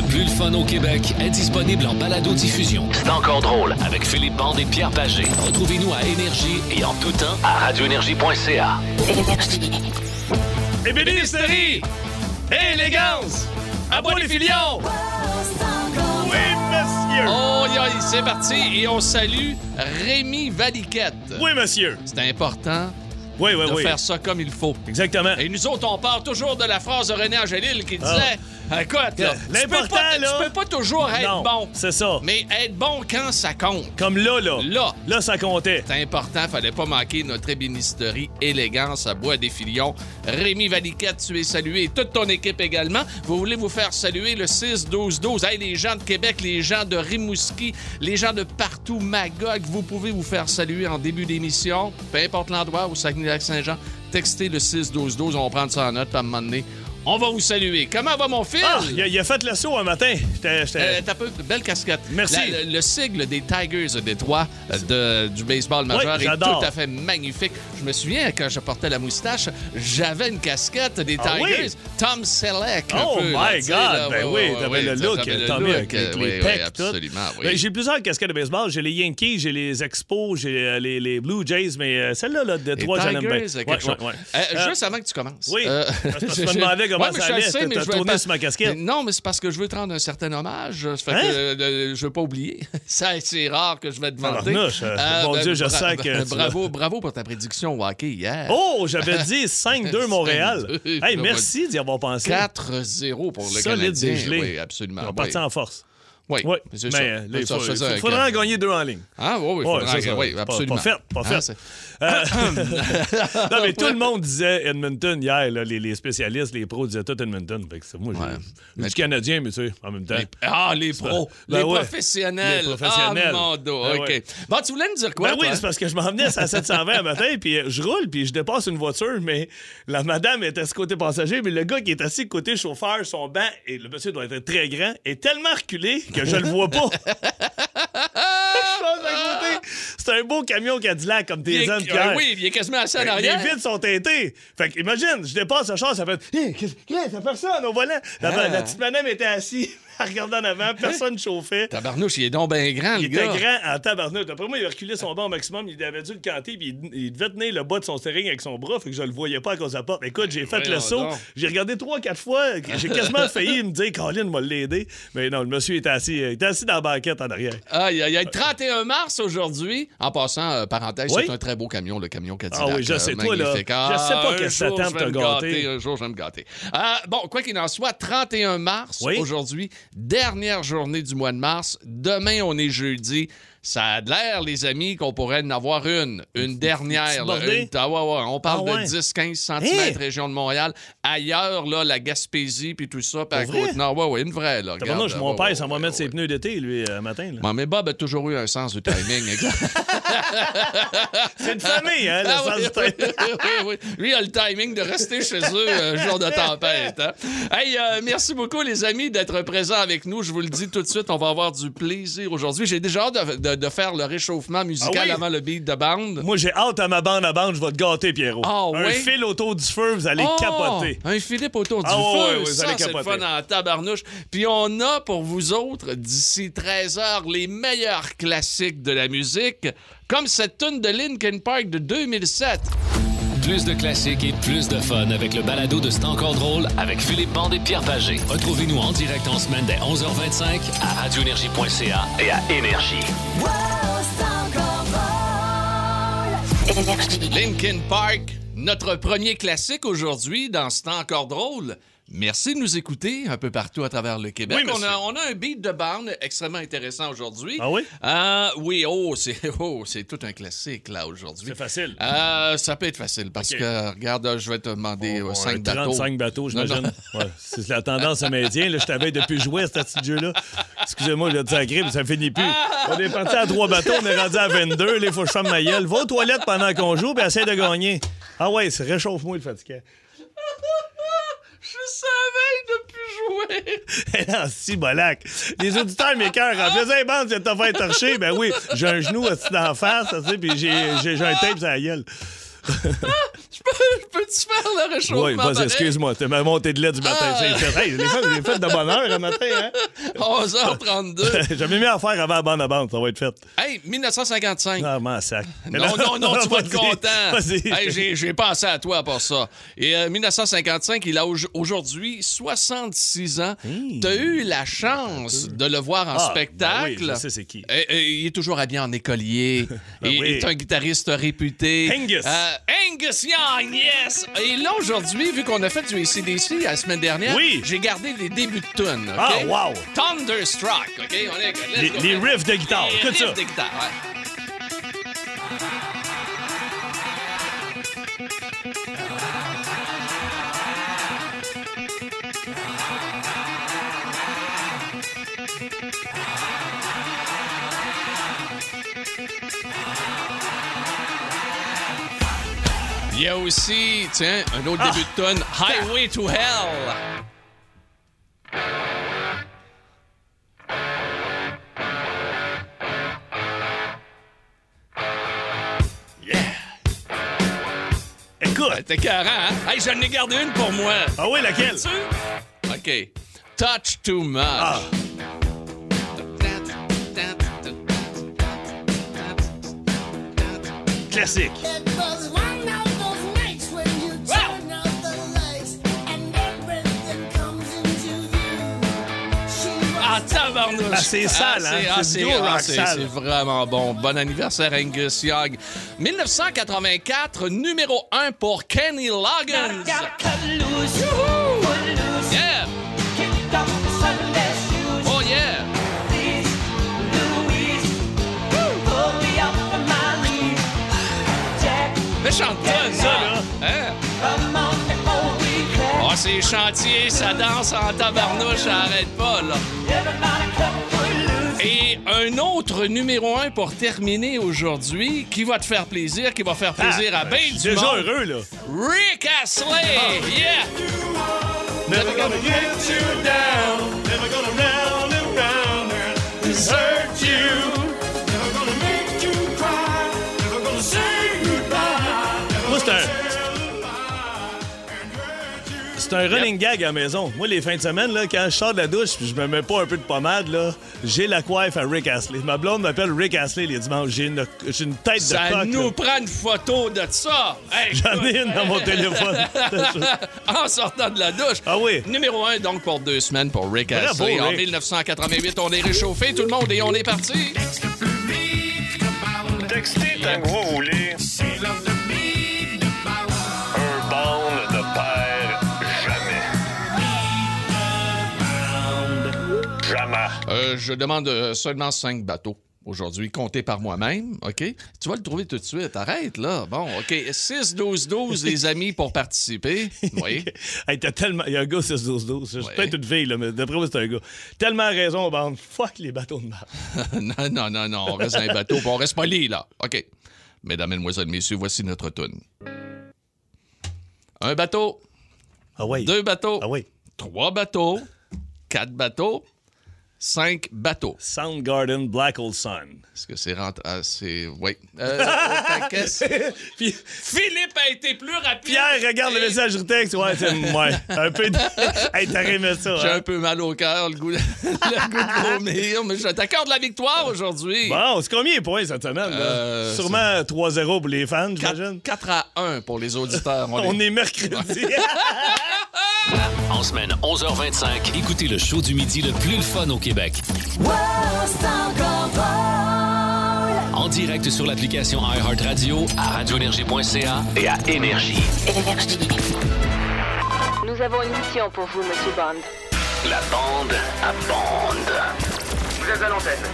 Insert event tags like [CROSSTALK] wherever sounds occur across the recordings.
Le plus le fun au Québec est disponible en balado-diffusion. C'est encore drôle avec Philippe Bande et Pierre Pagé. Retrouvez-nous à Énergie et en tout temps à radioénergie.ca. Ébénisterie! Élégance! À bois les filions! Oui, monsieur! Oh, yeah, c'est parti. Et on salue Rémi Valiquette. Oui, monsieur! C'est important Oui, oui, de oui. faire ça comme il faut. Exactement. Et nous autres, on part toujours de la phrase de René Angélil qui disait Écoute, là, tu peux L'important, pas- là- Tu peux pas toujours être Non, bon. c'est ça. Mais être bon quand ça compte. Comme là, là. Là. Là, ça comptait. C'est important, fallait pas manquer notre ébénisterie élégance à bois des filions. Rémi Valiquette, tu es salué et toute ton équipe également. Vous voulez vous faire saluer le 6-12-12. Hey, les gens de Québec, les gens de Rimouski, les gens de partout, Magog, vous pouvez vous faire saluer en début d'émission. Peu importe l'endroit, au Saguenay-Lac-Saint-Jean, textez le 6-12-12. On va prendre ça en note, à un moment donné, on va vous saluer. Comment va mon fils? Ah, il a, il a fait le saut un matin. J'étais- j'étais- Euh, T'as peu, belle casquette. Merci. La- le, le sigle des Tigers de Détroit euh, de- du baseball majeur Oui, est tout à fait magnifique. Je me souviens, quand je portais la moustache, j'avais une casquette des Ah Tigers. oui? Tom Selleck. Oh peu, my God! là, ben oui, ouais, t'avais le look, le Tommy, look, avec les, euh, oui, oui, pecs, absolument, oui. Ben, j'ai plusieurs casquettes de baseball. J'ai les Yankees, j'ai les Expos, j'ai euh, les, les Blue Jays, mais celle-là, là, de Les trois, j'en aime bien. Ouais, ouais, ouais. Euh, Juste avant que tu commences. oui, je- me demandais comment Ouais, mais ça allait, sais, mais je tourné pas- sur ma casquette. Non, mais c'est parce que je veux te rendre un certain hommage. Ça fait Hein? que euh, je veux pas oublier. [LAUGHS] Ça, c'est rare que je vais te vanter. Euh, mon Dieu, je que Bravo, bravo pour ta prédiction au hockey hier. Oh, j'avais dit 5-2 [LAUGHS] Montréal. 5-2, Hey, merci d'y avoir pensé. 4-0 pour le Solide Canadien. dégelé. Oui, absolument. On oui. partit en force. Oui, Oui, c'est mais euh, il faudra en gagner deux en ligne. Ah oui, oui, Ouais, faudra- oui, Pas- absolument. Pas fait, pas Ah, fait. Euh, [LAUGHS] [LAUGHS] non, mais tout le monde disait Edmonton hier, là, les, les spécialistes, les pros disaient tout Edmonton. Fait que c'est- moi, Ouais. j'ai du Canadien, mais tu sais, en même temps. Les- Ah, les pros, Ben les professionnels. Les professionnels. Ah, mon dos, Ben OK. ouais. Bon, tu voulais nous dire quoi, Ben oui, c'est parce que je m'en venais à 720 un matin, puis euh, je roule, puis je dépasse une voiture, mais la madame était ce côté passager, mais le gars qui est assis côté chauffeur, son banc, et le monsieur doit être très grand, est tellement reculé que je le vois pas. [LAUGHS] C'est un beau camion Cadillac comme tes amis, Pierre. oui, il est quasiment assis en que arrière. Les vitres sont teintées. Fait que imagine, je dépasse le char, ça fait Hé, qu'est-ce qu'est-ce que ça personne au volant. La, Ah. la petite madame était assise, [LAUGHS] regardait en avant, personne chauffait. Tabarnouche, il est donc bien grand, Il le était gars. grand en tabarnak. D'après moi, il a reculé son banc au maximum. Il avait dû le canter, puis il, il devait tenir le bas de son steering avec son bras, fait que je le voyais pas à cause de la porte. Écoute, j'ai fait le saut. J'ai regardé trois, quatre fois. J'ai quasiment [LAUGHS] failli me dire, Colin m'a l'aider. Mais non, le monsieur était assis, il était assis dans la banquette en arrière. Aïe, aïe, aïe. 31 mars aujourd'hui. En passant, euh, parenthèse, Oui? c'est un très beau camion, le camion Cadillac. Ah oui, je euh, sais, toi, là, magnifique. je Ah, sais pas un qu'est-ce que gâter. Un jour, je vais me gâter. Euh, bon, quoi qu'il en soit, 31 mars Oui? aujourd'hui, dernière journée du mois de mars. Demain, on est jeudi. Ça a l'air, les amis, qu'on pourrait en avoir une. Une dernière. là. Une- ah ouais, ouais. On parle Ah ouais? de 10-15 cm, Hein? région de Montréal. Ailleurs, là, la Gaspésie, puis tout ça, puis à Pour vrai? côte nord. Ouais, ouais, une vraie, là. Regarde, mon ouais, père, ça va mettre ses pneus d'été, lui, euh, matin. là. Bon, mais Bob a toujours eu un sens du timing. [LAUGHS] C'est une famille, hein, le Ah sens oui, du timing. oui, oui, oui. Lui a le timing de rester chez eux euh, jour de tempête. hein. Hey, euh, merci beaucoup, les amis, d'être présents avec nous. Je vous le dis tout de suite, on va avoir du plaisir aujourd'hui. J'ai déjà hâte de, de- de faire le réchauffement musical Ah oui? avant le beat de bande. Moi, j'ai hâte à ma bande à bande, je vais te gâter, Pierrot. Ah, un oui? fil autour du feu, vous allez Oh, capoter. Un Philippe autour du Ah feu. ça, allez c'est le fun en tabarnouche. Puis on a pour vous autres, d'ici 13 heures, les meilleurs classiques de la musique, comme cette tune de Linkin Park de 2007. Plus de classiques et plus de fun avec le balado de C'est encore drôle avec Philippe Bande et Pierre Pagé. Retrouvez-nous en direct en semaine dès 11h25 à radioénergie.ca et à Énergie. Linkin Park, notre premier classique aujourd'hui dans ce temps encore drôle. Merci de nous écouter un peu partout à travers le Québec. Oui, on, a, on a un beat de bande extrêmement intéressant aujourd'hui. Ah oui? Euh, oui, oh, c'est [LAUGHS] oh, tout un classique là aujourd'hui. C'est facile. Euh, ça peut être facile parce que, regarde, je vais te demander Bon, 5 un bateaux. 35 bateaux, j'imagine. [LAUGHS] Ouais, c'est la tendance. Là, je t'avais depuis jouer à ce petit jeu-là. Excusez-moi, je vais te sacrer, mais ça finit plus. On est parti à trois bateaux, on est rendu à 22. Là, il faut que je ferme ma gueule. Va aux toilettes pendant qu'on joue, puis essaie de gagner. Ah ouais, c'est réchauffe-moi le fatigué. Je savais depuis jouer. non, si, bolac. Les auditeurs m'écœurent. En faisant un bande, tu t'as fait torcher. Ben oui, j'ai un genou assis d'en face, puis j'ai un tape sur la gueule. Je peux- peux-tu faire le réchauffement? Oui, vas-y, excuse-moi. T'es ma montée de lait du matin. Ah. Fait, hey, j'ai fait de bonne heure le matin, hein? 11h32. J'avais mis à faire avant la bande à bande, ça va être fait. hey, 1955. Ah, m'en sac. Non, non, non, [LAUGHS] tu vas être content. Vas-y. Hey, j'ai, pensé à toi pour ça. Et euh, 1955, il a au- aujourd'hui 66 ans. T'as eu la chance de le voir en Ah, spectacle. ben oui, je sais c'est qui. Et- et il est toujours habillé en écolier. [LAUGHS] Ben il oui. est un guitariste réputé. Angus. Euh, Angus Young, yes! Et là, aujourd'hui, vu qu'on a fait du ACDC la semaine dernière, Oui. j'ai gardé les débuts de tune. Ah, wow. Thunderstruck, OK? On est, Les- les riffs de guitare, Les écoute ça. riffs de guitare, ouais. Il y a aussi, tiens, un autre Ah. début de tonne, Highway to Hell. Écoute. T'es carré, hein? Hey, j'en ai gardé une pour moi. Ah oui, laquelle? Tu? OK. Touch too much. Ah. Classique. Tabarnouche! Ah, c'est sale, hein? c'est- ah, C'est c'est ah, c'est- sale. c'est vraiment bon. Bon anniversaire, Angus Young. 1984, numéro 1 pour Kenny Loggins. Yeah! Oh yeah! Méchante ça, là! Ah, ces chantiers, ça danse en tabarnouche, ça arrête pas, là. Et un autre numéro un pour terminer aujourd'hui, qui va te faire plaisir, qui va faire plaisir à Ah, je suis du déjà monde. heureux, là. Rick Astley! Yeah! Never gonna get you down. Never gonna round and round and desert you. Never gonna make you cry. Never gonna say goodbye. Moi, c'est un. Un running gag à la maison. Moi, les fins de semaine, là, quand je sors de la douche puis je me mets pas un peu de pommade, là, j'ai la coiffe à Rick Astley. Ma blonde m'appelle Rick Astley les dimanches. J'ai une, j'ai une tête Ça de coq. nous là. prend une photo de ça! Hey, [LAUGHS] J'en ai une dans mon téléphone. [LAUGHS] en sortant de la douche. Ah oui. Numéro 1, donc, pour deux semaines pour Rick Bravo, Astley. En Rick. 1988, on est réchauffé, tout le monde, et on est parti. Textez Euh, je demande euh, seulement 5 bateaux. Aujourd'hui, comptés par moi-même, OK? Tu vas le trouver tout de suite. Arrête, là. Bon, OK. 6-12-12, les amis, pour participer. Oui. [LAUGHS] Hey, t'as tellement. Il y a un gars 6-12-12. C'est Ouais. peut-être une fille, là, mais d'après moi, c'est un gars. Tellement raison, bande. Fuck les bateaux de mer. [LAUGHS] non, non, non, non. On reste dans les bateaux, puis on reste poli, là. OK. Mesdames, Mesdemoiselles, Messieurs, voici notre tune. Un bateau, Ah ouais. deux bateaux, Ah ouais. trois bateaux, quatre bateaux, cinq bateaux. Soundgarden, Black Old Sun. Est-ce que c'est rent... ah, c'est... Oui. Euh, [LAUGHS] Puis, Philippe a été plus rapide. Pierre, regarde le message du texte. Ouais, c'est. [LAUGHS] Ouais. Un peu de. [LAUGHS] hey, aimé ça. J'ai hein? un peu mal au cœur, le goût, le goût de vomir, mais je t'accorde la victoire aujourd'hui. Bon, c'est combien les points cette semaine? Euh, Sûrement 3-0 pour les fans, j'imagine. 4, à 1 pour les auditeurs. On est mercredi. En semaine 11h25, écoutez le show du midi le plus le fun au Québec. En direct sur l'application iHeartRadio, à radioénergie.ca et à Énergie. Nous avons une mission pour vous, Monsieur Bond. La bande à bande. Vous êtes à l'antenne.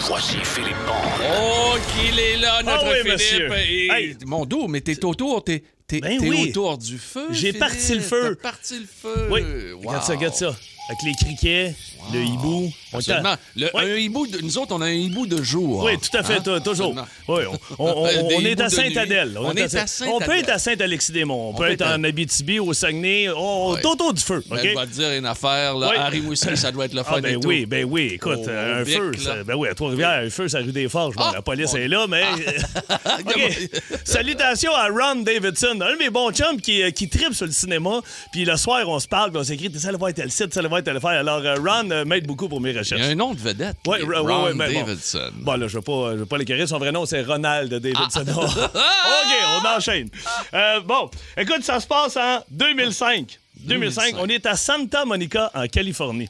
Voici Philippe Bond. Oh, qu'il est là, notre Ah oui, Philippe. monsieur. Et- Hey. Mon dos, mais t'es autour, t'es, t'es, Ben oui. autour du feu. J'ai parti le feu. T'as parti le feu. Oui. Wow. Regarde ça, regarde ça. Avec les criquets, le hibou. Absolument. Le- Ouais. Un hibou de- nous autres, on a un hibou de jour. Oui, tout à fait, Hein? toujours. Oui, [LAUGHS] on, est à Sainte-Adèle. On est à On peut être à Saint-Alexis-des-Monts. On, peut être en Abitibi, au Saguenay, oh, Ouais. autour du feu. Mais OK? je vais te dire une affaire, là. Rimouski, ça doit être le fun Ah, ben oui, ben oui. Écoute, Au- au un feu, ça- ben oui, à Trois-Rivières, un feu, ça rue des Forges. Bon, Ah, la police est là, mais. [LAUGHS] [LAUGHS] OK. Salutations à Ron Davidson, un de mes bons chums qui, euh, qui tripe sur le cinéma. Puis le soir, on se parle, on s'écrit, ça va être tel site, ça va faire. Alors, euh, Ron euh, m'aide beaucoup pour mes Il y recherches. a un nom de vedette. Ouais, Ron ouais, mais bon. Davidson. Bon, là, je ne vais pas, vais pas l'écœurer. Son vrai nom, c'est Ronald Davidson. Ah! [LAUGHS] OK, on enchaîne. Euh, bon, écoute, ça se passe en 2005. 2005, on est à Santa Monica, en Californie.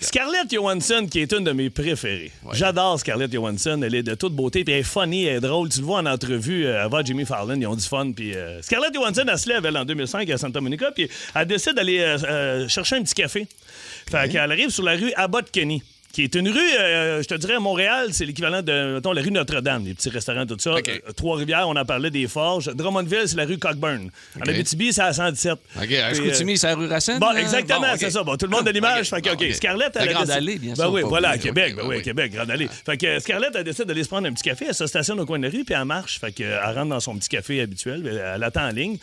Scarlett Johansson, qui est une de mes préférées. J'adore Scarlett Johansson. Elle est de toute beauté, puis elle est funny, elle est drôle. Tu le vois en entrevue euh, avant Jimmy Fallon, ils ont du fun. Puis euh, Scarlett Johansson, elle se lève, elle, en 2005 à Santa Monica, puis elle décide d'aller euh, euh, chercher un petit café. Fait qu'elle arrive sur la rue Abbott Kenny. Qui est une rue, euh, je te dirais, à Montréal, c'est l'équivalent de, mettons, la rue Notre-Dame, les petits restaurants, tout ça. Euh, Trois-Rivières, on en parlait des Forges. Drummondville, c'est la rue Cockburn. En Abitibi, c'est à 117. OK, à euh, Chicoutimi, c'est la rue Racine? Bon, là? exactement, Bon, c'est ça. Bon, tout le monde a l'image. Fait que, OK, OK. Scarlett, La elle a Grande décidé- Allée, bien Ben sûr. oui, voilà, à. Québec. Ben ben oui. Québec, Grande Allée. Fait que Scarlett, elle décide d'aller se prendre un petit café. Elle se stationne au coin de la rue, puis elle marche. Fait que, elle rentre dans son petit café habituel. Elle attend en ligne.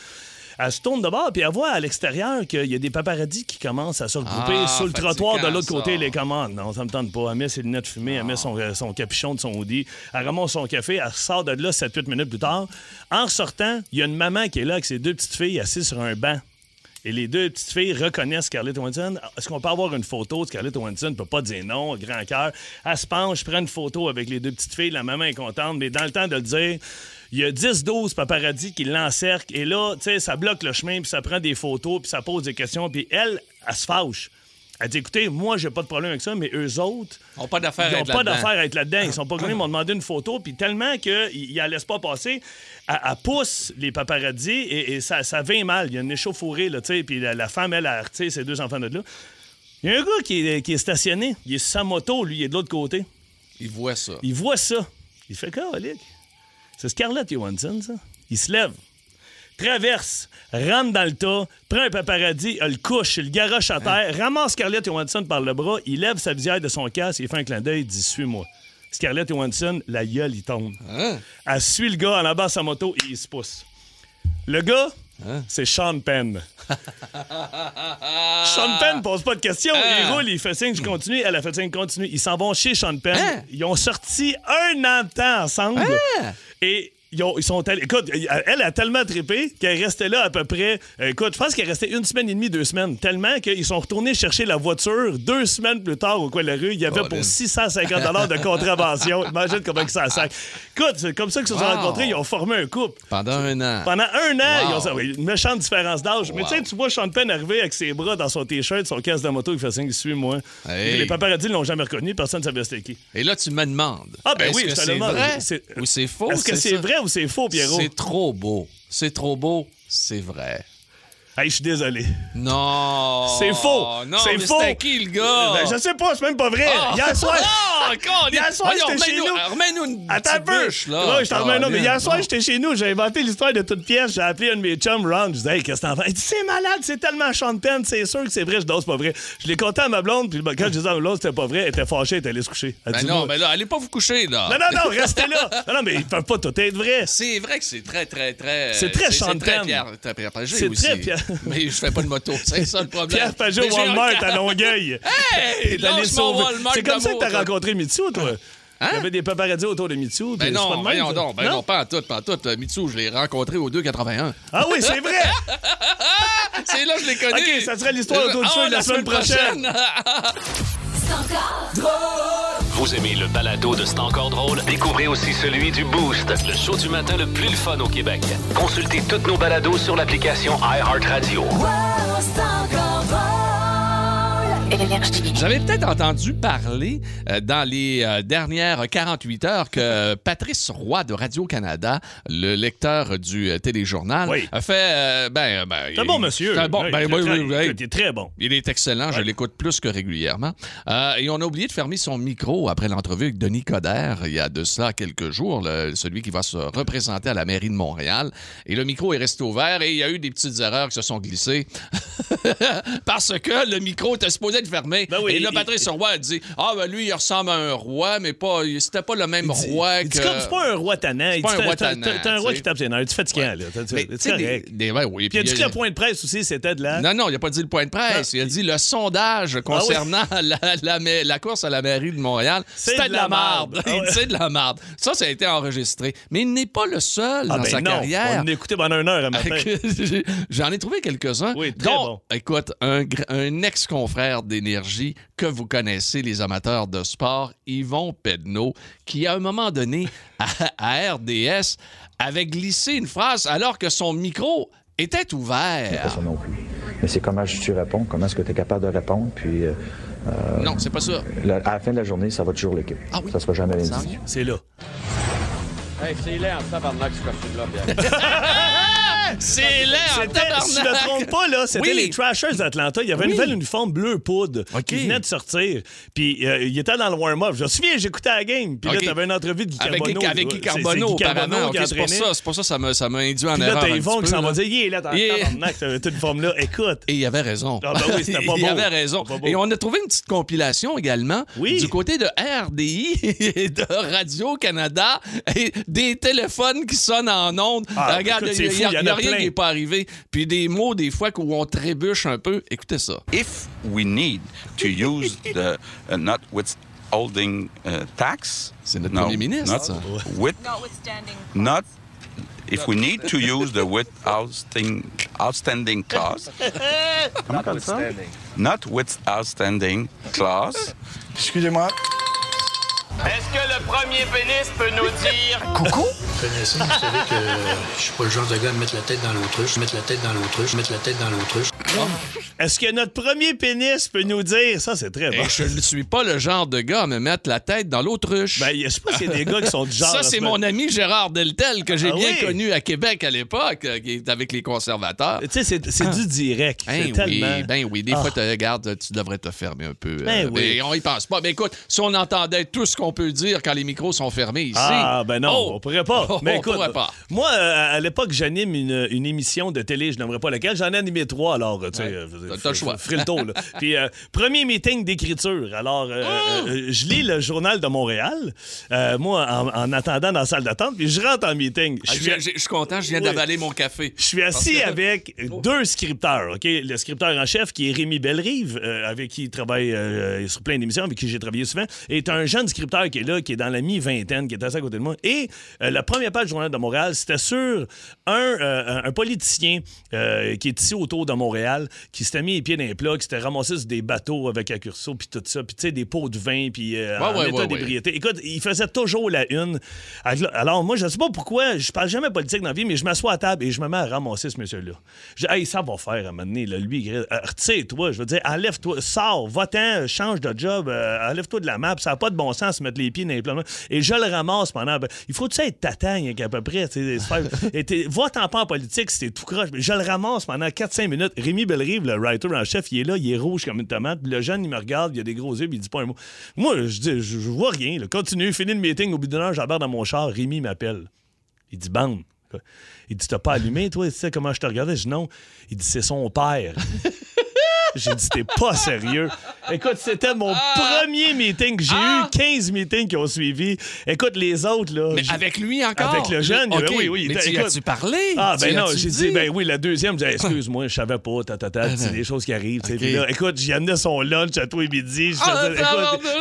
Elle se tourne de bord, puis elle voit à l'extérieur qu'il y a des paparazzis qui commencent à se regrouper Ah, sur le trottoir de l'autre côté. Les commandes. Non, ça me tente pas. Elle met ses lunettes fumées, elle met son, euh, son capuchon de son hoodie. Elle ramasse son café, elle sort de là 7-8 minutes plus tard. En sortant, il y a une maman qui est là avec ses deux petites filles assises sur un banc. Et les deux petites filles reconnaissent Scarlett Johansson. Est-ce qu'on peut avoir une photo de Scarlett Johansson? ne peut pas dire non, grand cœur. Elle se penche, prend une photo avec les deux petites filles. La maman est contente, mais dans le temps de le dire, il y a 10-12 paparazzis qui l'encerclent. Et là, tu sais, ça bloque le chemin, puis ça prend des photos, puis ça pose des questions. Puis elle, elle se fâche. Elle dit, écoutez, moi, j'ai pas de problème avec ça, mais eux autres, Ils n'ont pas d'affaire ils à n'ont être pas là-dedans. d'affaire à être là-dedans. Ils sont pas venus, ils m'ont demandé une photo, puis tellement qu'ils la laissent pas passer, elle, elle pousse les paparazzis et, et ça, ça vient mal. Il y a une échauffourée, là, tu sais, puis la, la femme, elle, a retiré ses deux enfants de là. Il y a un gars qui est, qui est stationné, il est sur sa moto, lui, il est de l'autre côté. Ils voient ça. Il voit ça. Il fait colique. C'est Scarlett Johansson, ça. Il se lève, traverse, rentre dans le tas, prend un paparazzi, elle le couche, il le garoche à terre, ramasse Scarlett Johansson par le bras, il lève sa visière de son casque, il fait un clin d'œil, il dit Suis-moi. Scarlett Johansson, la gueule, il tombe. Hein? Elle suit le gars en de sa moto et il se pousse. Le gars, c'est Sean Penn. [LAUGHS] Sean Penn pose pas de questions. Il Hein? roule, il fait signe, je continue. Elle a fait signe, continue. Ils s'en vont chez Sean Penn. Hein? Ils ont sorti un an de temps ensemble. Et ils, ont- ils sont allés. Écoute, elle a tellement trippé qu'elle restait là à peu près. euh, Écoute, je pense qu'elle restait une semaine et demie, deux semaines. Tellement qu'ils sont retournés chercher la voiture deux semaines plus tard au coin de la rue. Il y avait pour 650 de contravention. [LAUGHS] Imagine comment que ça sac. Écoute, c'est comme ça qu'ils se sont Wow. rencontrés. Ils ont formé un couple. Pendant un an. Pendant un an, Wow. ils ont une méchante différence d'âge. Mais tu sais, tu vois Sean Penn arriver avec ses bras dans son t-shirt, son casque de moto, il fait signe, suis-moi. Hey. Les paparazzis ne l'ont jamais reconnu, personne ne savait c'était qui. Et là, tu me demandes. Ah, ben oui, je te demande. vrai ou c'est faux? Est-ce que c'est ça? C'est faux, Pierrot? C'est trop beau. C'est trop beau. C'est vrai. Hey, je suis désolé. Non. C'est faux. Non, c'est faux. C'était qui, le gars? Ben, je sais pas, c'est même pas vrai. Ah! Hier soir. [LAUGHS] Colin! Hier soir, j'étais chez nous. Remets-nous une Attends un petite peu. bûche, là. Ouais, je t'en remets un. Mais hier soir, j'étais chez nous. J'ai inventé l'histoire de toute pièce. J'ai appelé un de mes chums, Ron. Je disais, hey, qu'est-ce que t'en fais? Il dit, c'est malade, c'est tellement Penn, c'est sûr que c'est vrai. Je dis, c'est pas vrai. Je l'ai conté à ma blonde, puis quand je disais à ma blonde, c'était pas vrai, elle était fâchée, elle était allée se coucher. Elle Ben dit, non, mais là, allez pas vous coucher, là. non, non, non, restez là. Non, non, mais ils peuvent pas tout être vrai. C'est vrai que c'est très, très, très. C'est très Sean C'est très C'est aussi. très Pierre- [LAUGHS] Mais je fais pas de moto, c'est ça le problème. Pierre Pajot Walmart à Longueuil. [LAUGHS] Hey! C'est comme ça que t'as rencontré Mitsu, toi? Hein? Il y avait des paparazzis autour de Mitsu. Ben c'est pas de non, même, donc. Ben non, pas en tout, pas en tout. Euh, Mitsu, je l'ai rencontré au 281. Ah oui, c'est vrai! [LAUGHS] C'est là que je l'ai connu. OK, ça sera l'histoire autour du Ah, feu de la semaine prochaine. Vous aimez le balado de C'est encore drôle? Découvrez aussi celui du Boost, le show du matin le plus le fun au Québec. Consultez toutes nos balados sur l'application iHeartRadio. Wow, Vous avez peut-être entendu parler euh, dans les euh, dernières 48 heures que Patrice Roy de Radio-Canada, le lecteur du euh, téléjournal, Oui. a fait... euh, ben, ben, C'est un il- bon monsieur. C'est un bon... Oui, ben, très, oui, très- oui, oui. Il est très bon. Il est excellent, je l'écoute plus que régulièrement. Euh, et on a oublié de fermer son micro après l'entrevue avec Denis Coderre il y a de cela quelques jours, le- celui qui va se représenter à la mairie de Montréal. Et le micro est resté ouvert et il y a eu des petites erreurs qui se sont glissées [LAUGHS] parce que le micro était supposé fermé. Ben oui, et là, Patrice Roy a dit Ah, ben lui, il ressemble à un roi, mais pas, c'était pas le même dit- roi que. comme c'est pas un roi tannant. Il pas un roi tannant, T'as un roi qui tape ses nerfs. Tu fatiguant, là. T'as- Mais, C'est tu sais, des- correct. des- ouais, oui, Puis il a dit que le point de presse aussi, c'était de la. Non, non, il n'a pas dit le point de presse. Il a dit le sondage concernant [LAUGHS] la, course à la mairie de Montréal, C'est c'était de de la marde. Ah ouais. c'est de la marde. Ça, ça a été enregistré. Mais il n'est pas le seul Ah dans ben sa non, carrière. On l'a écouté pendant une heure un matin. [LAUGHS] J'en ai trouvé quelques-uns. Oui, très dont, bon. Écoute, un, un ex-confrère d'énergie que vous connaissez, les amateurs de sport, Yvon Pedneau, qui à un moment donné, [LAUGHS] à, à RDS, avait glissé une phrase alors que son micro était pas ouvert. ça non plus. Mais c'est comment tu réponds, comment est-ce que tu es capable de répondre, puis euh, Non, c'est pas ça. la- à la fin de la journée, ça va toujours l'équipe. Ah oui? Ça sera jamais Ça l'individu. C'est là. Hey, c'est ce costume-là, Pierre. [LAUGHS] C'est C'était, si je ne trompe pas, là, c'était Oui. les Trashers d'Atlanta. Il y avait un Oui. nouvel uniforme bleu poudre qui venait de sortir. Puis euh, il était dans le warm-up. Je me souviens, j'écoutais la game. Puis OK. là, tu avais une entrevue de Guy Avec, Guy C'est- apparemment. pour ça, c'est pour ça ça m'a, ça m'a induit en Puis là, t'as Yvon qui s'en va là. dire, il est là le tabarnak, cette uniforme-là. Écoute. Et il avait raison. Ah ben oui, c'était pas [LAUGHS] Il avait raison. Et on a trouvé une petite compilation également du côté de RDI et de Radio-Canada et des téléphones qui sonnent en ondes. Regarde, il y a rien plein. qui n'est pas arrivé. Puis des mots, des fois, où on trébuche un peu. Écoutez ça. if we need to use the uh, notwithholding uh, tax, C'est notre no, premier ministre, not ça. with, not if we need to use the withholding outstanding clause. Comment on dit ça? Not with outstanding clause. Excusez-moi. Est-ce que le premier pénis peut nous dire... [LAUGHS] connaissez, vous savez que je suis pas le genre de gars à mettre la tête dans l'autruche, mettre la tête dans l'autruche, mettre la tête dans l'autruche. Est-ce que notre premier pénis peut nous dire. Ça, c'est très bon. Et je ne suis pas le genre de gars à me mettre la tête dans l'autruche. Ben, je sais pas s'il y a des gars qui sont du genre. ça, c'est mon ami Gérard Deltel, que j'ai Ah bien oui? connu à Québec à l'époque, euh, qui est avec les conservateurs. Tu sais, c'est, c'est du direct. Ben c'est tellement. oui, ben oui. Des Ah. fois, tu regardes, tu devrais te fermer un peu. Ben oui. Mais on y pense pas. Mais écoute, si on entendait tout ce qu'on peut dire quand les micros sont fermés ici. Ah, ben non, Oh! on pourrait pas. Oh, [LAUGHS] Mais on écoute, pourrait pas. moi, euh, à l'époque, j'anime une, une émission de télé, je n'aimerais pas laquelle. J'en ai animé trois, alors, tu sais, Ouais, euh, t'as- le choix. là. Puis, euh, premier meeting d'écriture. Alors, euh, euh, je lis le journal de Montréal, euh, moi, en, en attendant dans la salle d'attente, puis je rentre en meeting. Je Ah, suis- content, je viens Oui. d'avaler mon café. je suis assis que- avec deux scripteurs, OK? Le scripteur en chef, qui est Rémi Bellerive, euh, avec qui il travaille euh, sur plein d'émissions, avec qui j'ai travaillé souvent, et un jeune scripteur qui est là, qui est dans la mi-vingtaine, qui est assis à côté de moi. Et euh, la première page du Journal de Montréal, c'était sur un, euh, un politicien euh, qui est ici autour de Montréal, qui s'était mis les pieds dans les plats, qui s'était ramassé sur des bateaux avec un curso, puis tout ça, puis tu sais, des pots de vin, puis euh, Ouais, en ouais, état ouais, d'ébriété. Écoute, il faisait toujours la une. Alors, moi, je sais pas pourquoi, je parle jamais politique dans la vie, mais je m'assois à table et je me mets à ramasser ce monsieur-là. Je dis, hey, ça va faire à un moment donné, là, lui, il- euh, retire-toi, je veux dire, enlève-toi, sors, va-t'en, change de job, euh, enlève-toi de la map, ça n'a pas de bon sens de se mettre les pieds dans les plans. Et je le ramasse pendant. il faut, tu sais, être tatagne à peu près, tu sais, [LAUGHS] t'es- va-t'en pas en politique t'es tout croche. Mais je le ramasse pendant 4-5 minutes. Rémi Bellerive, le writer en chef, il est là, il est rouge comme une tomate. Le jeune, il me regarde, il a des gros yeux, puis il dit pas un mot. Moi, je dis, je, vois rien. Continue, finis le meeting. Au bout d'une heure, j'embarque dans mon char. Rémi m'appelle. Il dit, bande. Il dit, t'as pas allumé, toi? Tu sais comment je te regardais? Je dis, non. Il dit, c'est son père. J'ai dit, t'es pas sérieux. Écoute, c'était mon premier meeting. J'ai Ah! eu 15 meetings qui ont suivi. Écoute, les autres, là. Mais avec lui encore? Avec le jeune, il y avait- OK, oui, oui. Mais tu écoute- as-tu parlé? Ah, Tu ben non, j'ai dit, ben oui, la deuxième, j'ai dit, excuse-moi, je savais pas, ta, ta, ta, c'est des choses qui arrivent. tu sais. OK. Puis là, écoute, j'y amenais son lunch à toi et midi. Ah,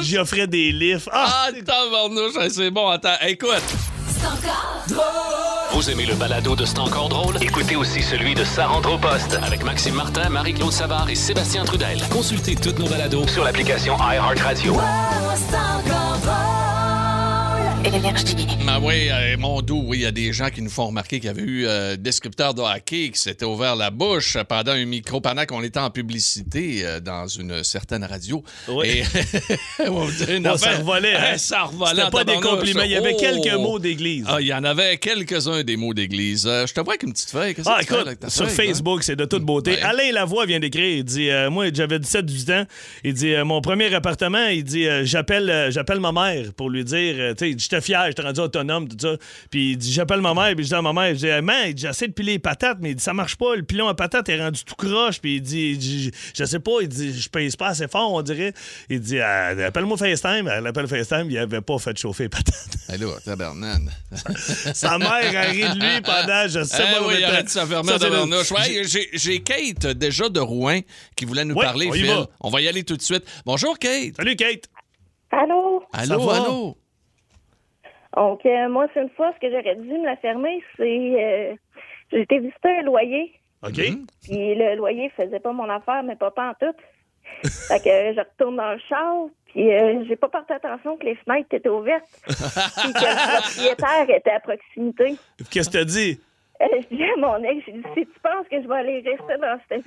j'y offrais des livres. Ah! Ah, c'est bon, attends. Écoute, Vous aimez le balado de C'est encore drôle? Écoutez aussi celui de Sa au poste avec Maxime Martin, Marie-Claude Savard et Sébastien Trudel. Consultez toutes nos balados sur l'application iHeartRadio. Ah oui, euh, mon doux, oui, il y a des gens qui nous font remarquer qu'il y avait eu euh, descripteur de hockey qui s'était ouvert la bouche pendant un micro pendant qu'on était en publicité euh, dans une certaine radio. Oui. Et [LAUGHS] on dirait Bon, ça revolait, hein? Hein, ça revolait. C'était pas des compliments, il y avait Oh! quelques mots d'église. Ah, il y en avait quelques-uns des mots d'église. Euh, je te vois avec une petite feuille. Qu'est-ce Ah, écoute, avec ta sur feuille, hein? Facebook, c'est de toute beauté. Ouais. Alain Lavoie vient d'écrire. Il dit euh, Moi, j'avais 17-18 ans. Il dit euh, Mon premier appartement, il dit euh, J'appelle euh, j'appelle ma mère pour lui dire euh, Tu sais, J'étais fier, j'étais rendu autonome, tout ça. Puis il dit J'appelle ma mère, puis je dis à ma mère Je dis Hey, Man, j'essaie de piler les patates, mais il dit Ça marche pas. Le pilon à patates est rendu tout croche. Puis il dit, Je sais pas, il dit Je pèse pas assez fort, on dirait. Il dit Ah, Appelle-moi FaceTime. Elle appelle FaceTime, il avait pas fait chauffer les patates. Hey, là, tabarnane. [LAUGHS] Sa mère a ri de lui pendant, je sais Eh pas oui, j'ai- Kate, euh, déjà de Rouen, qui voulait nous Ouais, parler, on va. On va y aller tout de suite. Bonjour, Kate. Salut, Kate. Allô? Allô, allô? Donc, euh, moi, c'est une fois, ce que j'aurais dû me la fermer, c'est. Euh, j'ai été visiter un loyer, OK. Mhm. puis le loyer faisait pas mon affaire, mais pas en tout. [LAUGHS] fait que euh, je retourne dans le char, puis euh, j'ai pas porté attention que les fenêtres étaient ouvertes, [LAUGHS] puis que le propriétaire était à proximité. Qu'est-ce que t'as dit? Euh, je dis à mon ex, j'ai dit, si tu penses que je vais aller rester dans cette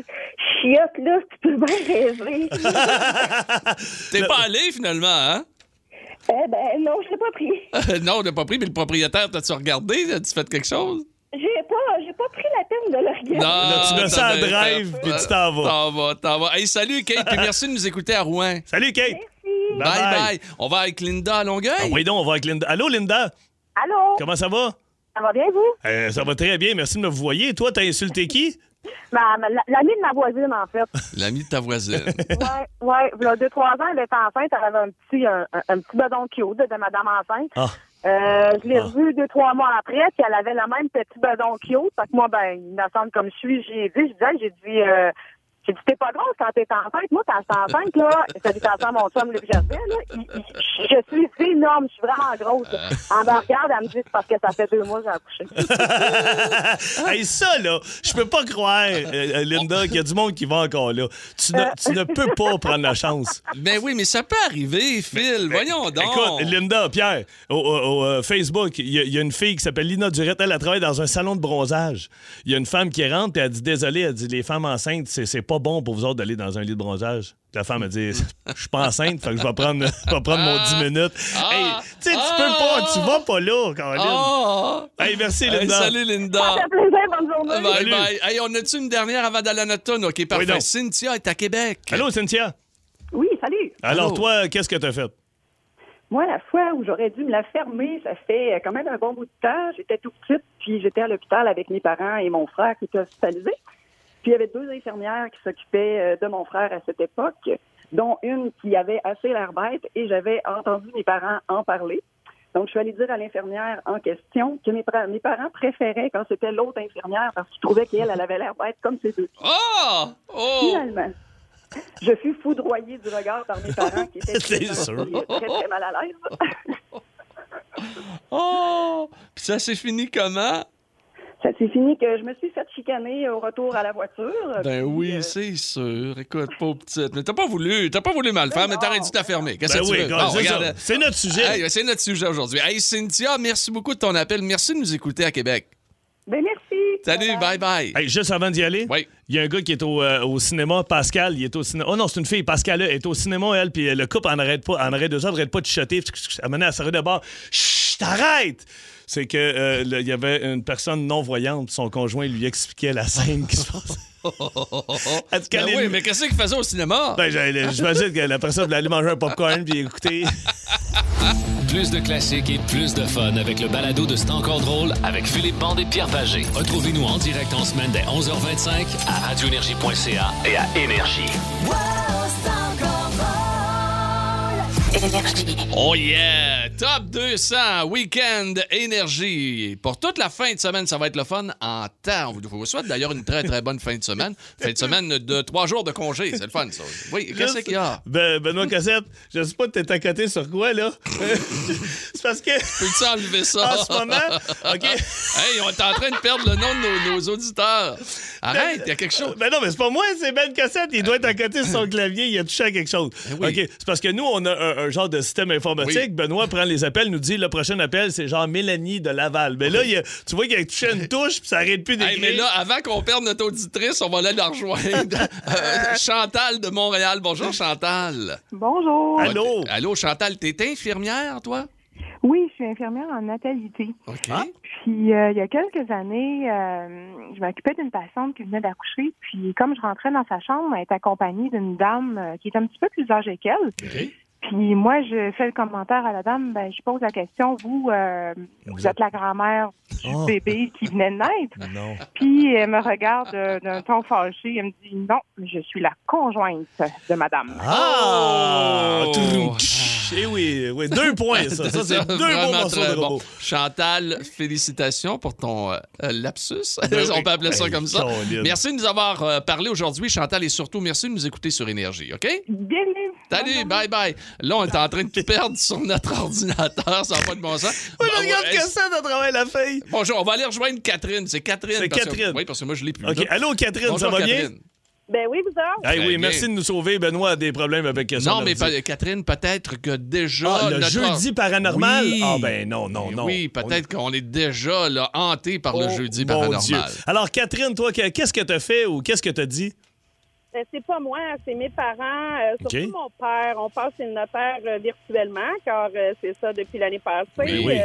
chiotte-là, tu peux bien rêver. [LAUGHS] T'es pas allé finalement, hein? Eh ben, non, je l'ai pas pris. [LAUGHS] non, on n'a pas pris, mais le propriétaire, t'as-tu regardé? As-tu fait quelque chose? J'ai pas, j'ai pas pris la peine de le regarder. Là, tu mets ça bien drive, puis tu t'en vas. T'en vas, t'en vas. Hey, salut, Kate, puis [LAUGHS] merci de nous écouter à Rouen. Salut, Kate. Merci. Bye, bye. On va avec Linda à Longueuil. Ah, oui, donc, on va avec Linda. Allô, Linda? Allô? Comment ça va? Ça va bien, vous? Euh, ça va très bien, merci de me voyer. Toi, t'as insulté qui? Ma- L'amie de ma voisine, en fait. [LAUGHS] L'ami de ta voisine. [LAUGHS] ouais, ouais. Il y a deux, trois ans, elle était enceinte. Elle avait un petit, un, un- un petit bedon cute de madame enceinte. Ah. Euh, je l'ai Ah. revue deux, trois mois après, puis elle avait le même petit bedon cute. Fait que moi, ben, innocente comme je suis, j'ai vu, je disais, j'ai dit, euh, j'ai dit, t'es pas grosse quand t'es enceinte. Moi, quand j'étais enceinte, là, salutations à mon chum Luc Gervais, là, il- il- je suis énorme, je suis vraiment grosse. Elle me regarde, elle me dit, c'est parce que ça fait deux mois que j'ai accouché. [LAUGHS] hey, ça, là, je peux pas croire, euh, euh, Linda, qu'il y a du monde qui va encore là. Tu ne, tu ne peux pas prendre la chance. Ben oui, mais ça peut arriver, Phil. Voyons donc. Écoute, Linda, Pierre, au, au- au, euh, Facebook, il y, y a une fille qui s'appelle Lina Durette. Elle, elle travaille dans un salon de bronzage. Il y a une femme qui rentre et elle dit Désolé, elle dit Les femmes enceintes, c'est c'est pas bon pour vous autres d'aller dans un lit de bronzage. La femme a dit Je suis pas enceinte, fait que je vais prendre, je vais prendre mon 10 minutes. Ah! hey, tu sais, tu Ah! peux pas, tu vas pas là, Caroline. Ah! Hey, merci, Hey, Linda. salut, Linda. Ça fait plaisir, bonne journée. Bye Salut. bye. Hey, on a-tu une dernière avant d'aller à notre tonne? OK, parfait. donc. Cynthia est à Québec. Allô, Cynthia? Oui, salut. Alors, Allô? toi, qu'est-ce que t'as fait? Moi, la fois où j'aurais dû me la fermer, ça fait quand même un bon bout de temps. J'étais tout petite, puis j'étais à l'hôpital avec mes parents et mon frère qui était hospitalisé. Puis il y avait deux infirmières qui s'occupaient euh, de mon frère à cette époque, dont une qui avait assez l'air bête, et j'avais entendu mes parents en parler. Donc, je suis allée dire à l'infirmière en question que mes, parents préféraient quand c'était l'autre infirmière parce qu'ils trouvaient qu'elle, elle avait l'air bête comme ses deux. Oh! Oh! Finalement, je fus foudroyée du regard par mes parents qui étaient [LAUGHS] très, très, très mal à l'aise. [LAUGHS] Oh! Puis ça s'est fini comment? Ça s'est fini que je me suis fait chicaner au retour à la voiture. Ben oui, euh, c'est sûr. Écoute, pauvre petite. Mais t'as pas voulu, t'as pas voulu mal faire, mais t'aurais dû te la fermer. Qu'est-ce Ben que tu oui, veux? gars, Bon, c'est regarde. ça. C'est notre sujet. Hey, c'est notre sujet aujourd'hui. Hey, Cynthia, merci beaucoup de ton appel. Merci de nous écouter à Québec. Ben merci. Salut, bye bye. Hey, juste avant d'y aller, Oui. il y a un gars qui est au, euh, au cinéma, Pascal, il est au cinéma. Oh non, c'est une fille, Pascal, elle est au cinéma, elle, puis le couple en arrête pas, en arrête deux heures, arrête pas de. Elle menait à s'arrêter de bord. Chut, arrête! C'est que euh, le- il y avait une personne non-voyante, son conjoint lui expliquait la scène qui se passait. [LAUGHS] Ben oui, mais qu'est-ce qu'il faisait au cinéma? Ben, j'ai- j'imagine que la personne voulait aller manger un popcorn puis écouter. [LAUGHS] Plus de classiques et plus de fun avec le balado de C'est encore drôle avec Philippe Bande et Pierre Pagé. Retrouvez-nous en direct en semaine dès 11h25 à radioénergie.ca et à Énergie. Oh yeah! Top 200 Weekend Énergie. Pour toute la fin de semaine, ça va être le fun en temps. On vous- souhaite d'ailleurs une très très bonne fin de semaine. Fin de semaine de trois jours de congé. C'est le fun, ça. Oui, qu'est-ce qu'il y a? Ben, Benoît Cassette, je sais pas t'es à côté sur quoi, là? [LAUGHS] c'est parce que. Peux-tu enlever ça? [LAUGHS] En ce moment, OK. Hey, on est en train de perdre le nom de nos, nos auditeurs. Arrête, il y a quelque chose. Ben non, mais c'est pas moi, c'est Ben Cassette. Il doit être à côté de son clavier, il a touché à quelque chose. Ben oui. OK, c'est parce que nous, on a un, un genre de système informatique. Oui. Benoît prend les appels, nous dit le prochain appel, c'est genre Mélanie de Laval. Mais là, il y a- tu vois qu'il a touché une touche, puis ça arrête plus Hey, d'écrire. mais là, avant qu'on perde notre auditrice, on va aller la rejoindre. [LAUGHS] Euh, Chantal de Montréal. Bonjour, Chantal. Bonjour. Ouais, t- Allô, Chantal, t'es infirmière, toi? Oui, je suis infirmière en natalité. OK. Puis euh, il y a quelques années, euh, je m'occupais d'une patiente qui venait d'accoucher. Puis comme je rentrais dans sa chambre, elle était accompagnée d'une dame euh, qui est un petit peu plus âgée qu'elle. Puis moi, je fais le commentaire à la dame, ben, je pose la question, vous, euh, vous êtes la grand-mère du Oh. bébé qui venait de naître. [LAUGHS] Non. Puis elle me regarde euh, d'un ton fâché, elle me dit, non, je suis la conjointe de madame. Ah! Oh! Eh oui, oui, deux [LAUGHS] points, ça. Ça, c'est deux Vraiment morceaux bon. Chantal, félicitations pour ton euh, lapsus. [LAUGHS] On oui. peut appeler ça Hey, comme ça. Merci de nous avoir euh, parlé aujourd'hui, Chantal, et surtout, merci de nous écouter sur Énergie, OK? Salut, bye bye. Là, on est en train de tout perdre sur notre [LAUGHS] ordinateur, ça n'a pas de bon sens. Oui, regarde que ça de travail la feuille. Bonjour, on va aller rejoindre Catherine. C'est Catherine. C'est que- Catherine. oui, parce que moi, je l'ai plus. OK. là. Allô, Catherine, Bonjour, ça va bien? Catherine. Ben oui, vous autres. Hey, Très oui, bien. merci de nous sauver. Benoît a des problèmes avec son Non, mais pa- Catherine, peut-être que déjà. Ah, le notre- jeudi paranormal? Oui. Ah, ben non, non, non. Oui, peut-être qu'on est déjà là, hanté par le Oh, jeudi mon paranormal. Dieu. Alors, Catherine, toi, que- qu'est-ce que t'as fait ou qu'est-ce que t'as dit? Ben, c'est pas moi, c'est mes parents, euh, surtout mon père. On passe chez le notaire euh, virtuellement, car euh, c'est ça depuis l'année passée. Ben oui.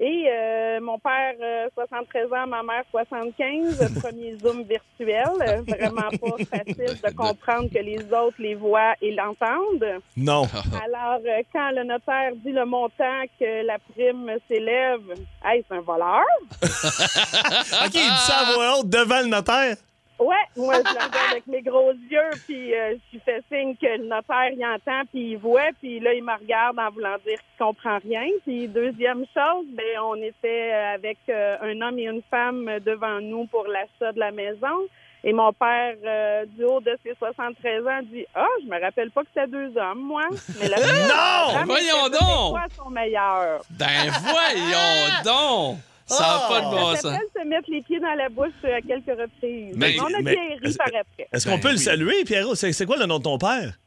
Euh, et euh, mon père, euh, 73 ans, ma mère, 75, euh, [LAUGHS] premier Zoom virtuel. Euh, Vraiment pas [LAUGHS] facile de comprendre que les autres les voient et l'entendent. Non. [LAUGHS] Alors, euh, quand le notaire dit le montant que la prime s'élève, hey, c'est un voleur. OK, il dit ça à voix haute devant le notaire. Ouais, moi, je la regarde avec mes gros yeux, puis euh, je lui fais signe que le notaire, il entend, puis il voit, puis là, il me regarde en voulant dire qu'il comprend rien. Puis deuxième chose, ben, on était avec euh, un homme et une femme devant nous pour l'achat de la maison. Et mon père, euh, du haut de ses 73 ans, dit « Ah, je me rappelle pas que c'était deux hommes, moi. » Mais la Non! Voyons les donc! Québécois sont meilleurs. Ben voyons donc! Ça n'a pas de bon Ça sens. se mettre les pieds dans la bouche euh, à quelques reprises. Mais- on a mais- bien ri par après. Est-ce qu'on Ben peut le oui. saluer, Pierrot? C'est c'est quoi le nom de ton père?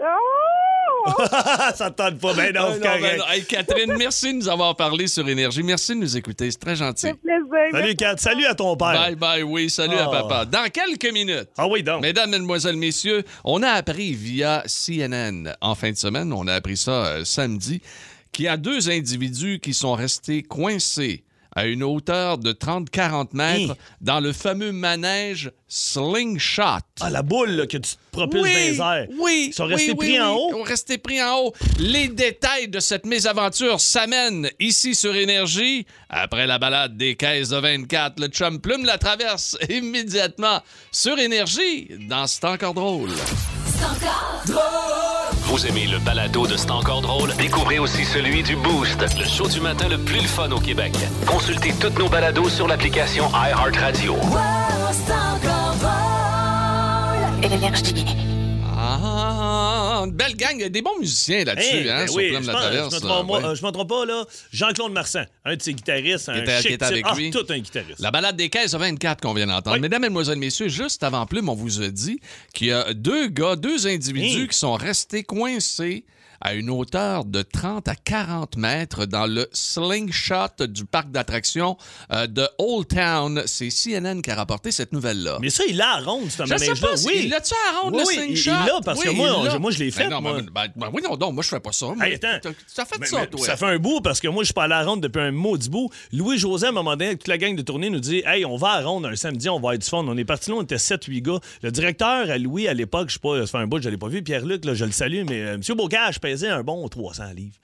Oh! [LAUGHS] ça te tente pas. Ben non, Ah, c'est non, ben correct. non. Hey, Catherine, merci de nous avoir parlé sur Énergie. Merci de nous écouter. C'est très gentil. C'est plaisir. Salut, Kat. Salut à ton père. Bye bye, oui, salut à Oh. papa. Dans quelques minutes. Ah oui, donc. Mesdames, Mesdemoiselles, Messieurs, on a appris via CNN en fin de semaine, on a appris ça euh, samedi, qu'il y a deux individus qui sont restés coincés à une hauteur de 30-40 mètres Hi. dans le fameux manège Slingshot. Ah, la boule là, que tu te propulses Oui, dans les airs. oui. Ils sont restés oui, pris oui. en haut? Ils sont restés pris en haut. Les détails de cette mésaventure s'amènent ici sur Énergie. Après la balade des caisses de 24, le chum plume la traverse [LAUGHS] immédiatement sur Énergie dans C'est encore drôle. Vous aimez le balado de C'est encore drôle? Découvrez aussi celui du Boost, le show du matin le plus le fun au Québec. Consultez toutes nos balados sur l'application iHeartRadio. Ah, une belle gang. Il y a des bons musiciens là-dessus, Hey, hein, ben sur oui, Plume je la pense- traverse. je me trompe, là, pas- ouais. je me trompe pas, là. Jean-Claude Marsan, un de ses guitaristes, un Qui était- chic avec lui. Ah, tout un guitariste. La balade des caisses 24 qu'on vient d'entendre. Oui. Mesdames, Mesdemoiselles, Messieurs, juste avant Plume, on vous a dit qu'il y a deux gars, deux individus Hey. qui sont restés coincés à une hauteur de 30 à 40 mètres dans le slingshot du parc d'attractions euh, de Old Town. C'est CNN qui a rapporté cette nouvelle-là. Mais ça, il l'a à ronde, ce Je sais pas Oui. il l'a-tu à ronde, Oui, le slingshot? il- l'a, parce que moi, je l'ai fait, Ben non, moi. ben, ben, ben oui, non, donc, moi, je fais pas ça. Hey, attends. t'as fait ça, toi. ça fait un bout parce que moi, je suis pas allé à la ronde depuis un maudit bout. Louis-José, à un moment donné, toute la gang de tournée nous dit Hey, on va à ronde un samedi, on va avoir du fun. On est parti là, on était 7-8 gars. Le directeur, à Louis, à l'époque, je sais pas, ça fait un bout, je l'ai pas vu. Pierre-Luc, je le salue, mais euh, M. Bocage un bon 300 livres.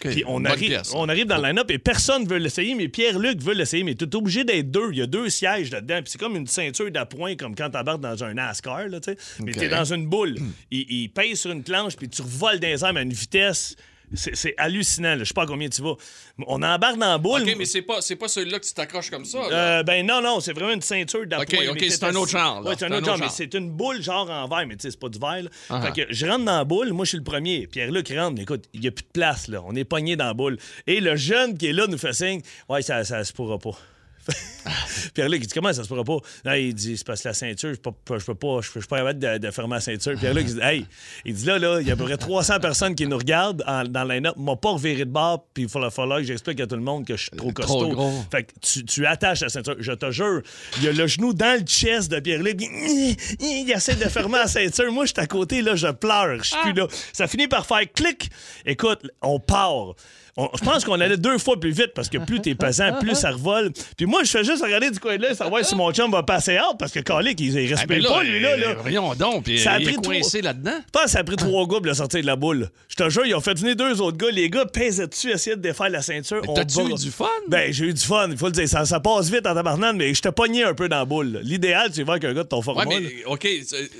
Puis on pièce, on arrive dans le line-up et personne veut l'essayer, mais Pierre-Luc veut l'essayer. Mais tu es obligé d'être deux. Il y a deux sièges là-dedans. Puis c'est comme une ceinture d'appoint, comme quand t'embarques dans un NASCAR, là, tu sais. Mais t'es dans une boule. il, il pèse sur une planche, puis tu revoles dans les airs à une vitesse. C'est hallucinant. là. Je sais pas à combien tu vas. On embarque dans la boule. OK, mais c'est pas, c'est pas celui-là que tu t'accroches comme ça. Euh, ben non, non, c'est vraiment une ceinture d'appoint. OK, c'est un autre genre. Ouais, c'est un autre genre, mais c'est une boule genre en verre, mais tu sais, c'est pas du verre. Ah. Fait que je rentre dans la boule, moi je suis le premier. Pierre-Luc rentre, mais écoute, il y a plus de place, là. On est pogné dans la boule. Et le jeune qui est là nous fait signe Ouais, ça, ça se pourra pas. [LAUGHS] Pierre-Luc, il dit Comment ça se pourra pas? Là, il dit C'est parce que la ceinture, je peux pas, je peux pas, je peux pas capable de, de fermer la ceinture. Pierre-Luc, il dit Hey, il dit là, là, il y a à peu près 300 personnes qui nous regardent en- dans le line-up, m'ont pas reviré de bord, puis il va falloir que j'explique à tout le monde que je suis trop costaud. gros. Fait que tu, tu attaches la ceinture. Je te jure, il y a le genou dans le chest de Pierre-Luc. Il, il essaie de fermer la ceinture. Moi, je suis à côté, là, je pleure. Je suis plus là. Ça finit par faire clic. Écoute, on part. On- je pense qu'on allait deux fois plus vite parce que plus t'es pesant, plus ça revole. Puis moi, je fais juste regarder du coin de l'œil, savoir si mon chum va passer hâte parce que Calic, il, il Ah, ben pas, lui, là. là. Voyons donc, puis Ça a il est pris coincé trois- là-dedans? Je pense que ça a pris trois gars pour le sortir de la boule. Je te jure, ils ont fait venir deux autres gars. Les gars pèsent dessus, essayaient de défaire la ceinture. T'as-tu eu du fun? Ben, j'ai eu du fun, il faut le dire. Ça, ça passe vite en tabarnane, mais je te pognais un peu dans la boule. L'idéal, tu vas avec un gars de ton format. Ouais, mais OK.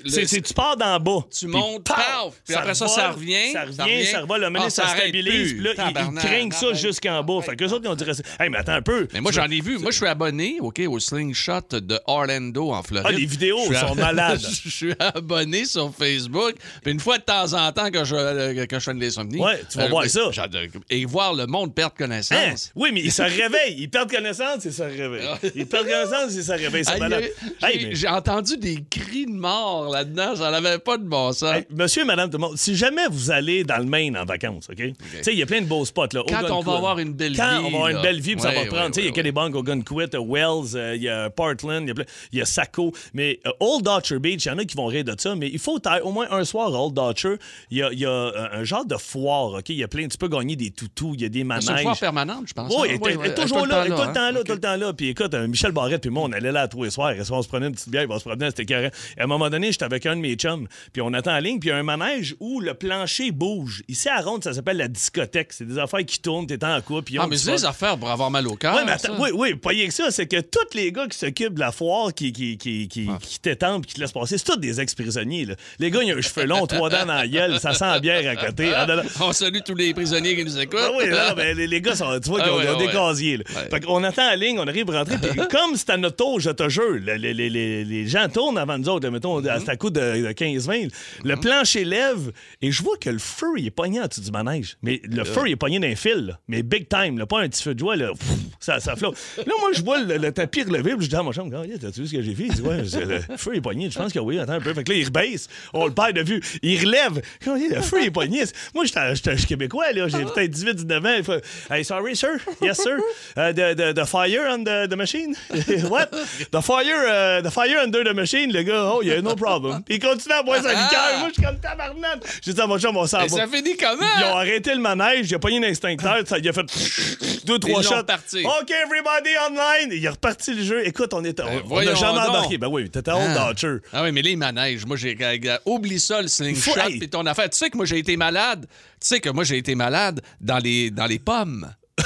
c'est- tu pars d'en bas. Tu montes, paf, puis après ça, ça revient, Ça revient, ça revole. Le Ah, ça stabilise. Puis là, Tabarnak, craignent ça arrête. jusqu'en bas. Fait que autres, ils ont dit Hey, mais attends un peu. Mais moi, j'en ai vu. Moi, je suis abonné, OK, au Slingshot de Orlando, en Floride. Ah, les vidéos sont malades. [LAUGHS] je suis abonné sur Facebook. Puis une fois de temps en temps, que je, euh, que je fais une insomnie. Ouais, tu vas voir ça. j'adore- Et voir le monde perdre Hein? connaissance. Oui, mais ils se [LAUGHS] réveillent. Ils perdent connaissance et se réveillent. Ils perdent connaissance et se réveillent. C'est Aïe, malade. aïe, Hey, j'ai- mais- J'ai entendu des cris de mort là-dedans. Ça n'avait pas de bon sens. Hey, monsieur, madame, tout le monde, si jamais vous allez dans le Maine en vacances, OK? Tu sais, il y a plein de beaux spots, là. Quand on va avoir une belle Quand vie, on va avoir une belle vie, ça va ouais, prendre. Il y a que des banques Algonquin, Wells, euh, il y a Portland, il y a y Saco. Mais euh, Old Dutcher Beach, il y en a qui vont rire de ça, mais il faut au moins un soir à Old Dutcher. Il y a, il y a euh, un genre de foire, OK? Il y a plein, tu peux gagner des toutous, il y a des manèges. C'est une foire permanente, je pense. Oui, hein? elle est- toujours là, tout le temps hein? là, tout le temps là. Puis écoute, euh, Michel Barrette puis moi, on allait là à tous les soirs. On se prenait une petite bière, il va se promener, c'était carré. À un moment donné, j'étais avec un de mes chums, puis on attend en ligne, puis il y a un manège où le plancher bouge. Ici à Ronde, ça s'appelle la discothèque. C'est des affaires qui tournent, t'es en couple. puis Ah, mais c'est des affaires pour avoir mal au cœur. Oui, mais attends, oui, oui, pas rien que ça, c'est que tous les gars qui s'occupent de la foire, qui, qui, qui, qui, Ah. qui t'étendent puis qui te laissent passer, c'est tous des ex-prisonniers. là. Les gars, ils ont un cheveu long, trois dents dans la gueule, ça sent la bière à côté. Ah. On salue tous les prisonniers qui nous écoutent. Ah oui, là, ben, les, les gars, sont, tu vois, Ah ils ont, ouais, ils ont ouais. des casiers. là. Ouais. Fait qu'on attend la ligne, on arrive à rentrer. puis comme c'est à notre tour, je te jure, le- le- les, les- les gens tournent avant nous autres, mettons, Mm-hmm. à c'est à coup de, de 15-20. Le plancher lève et je vois que le feu, il est pogné en dessous du manège. Mais le feu, il est pogné dans un fil. là. Mais big time, là, pas un petit feu de joie. Là, Pff, ça, ça flotte. Là, moi, je vois le, le tapis relevé, puis je dis à mon chum, Oh, t'as-tu vu ce que j'ai fait? Il dit, ouais, c'est- le feu est pogné. Je pense que oui, attends un peu. Fait que là, il rebaisse. On le perd de vue. Il relève. Dire, le feu est pogné. Moi, je suis québécois, là. J'ai peut-être 18, 19 ans. Il fait, hey, sorry, sir. Yes, sir. Uh, the, the, the fire on the, the machine. [LAUGHS] What? The fire, uh, the fire under the machine. Le gars, oh, yeah, no problem. Puis il continue à boire sa liqueur. Moi, je suis comme tabarnak. J'ai dit à mon chum, on s'en va. ça finit comment? Ils ont arrêté le manège, a pogné un extincteur, ça, il a fait deux, trois shots. OK, everybody online. Il a reparti le jeu. Écoute, on était. on- on n'a jamais donc. embarqué. Ben oui, t'étais Old Ah. Dutcher. Ah oui, mais les manèges, moi, j'ai. Oublie ça, le slingshot hey. puis ton affaire. Tu sais que moi, j'ai été malade. Tu sais que moi, j'ai été malade dans les, dans les pommes. [LAUGHS]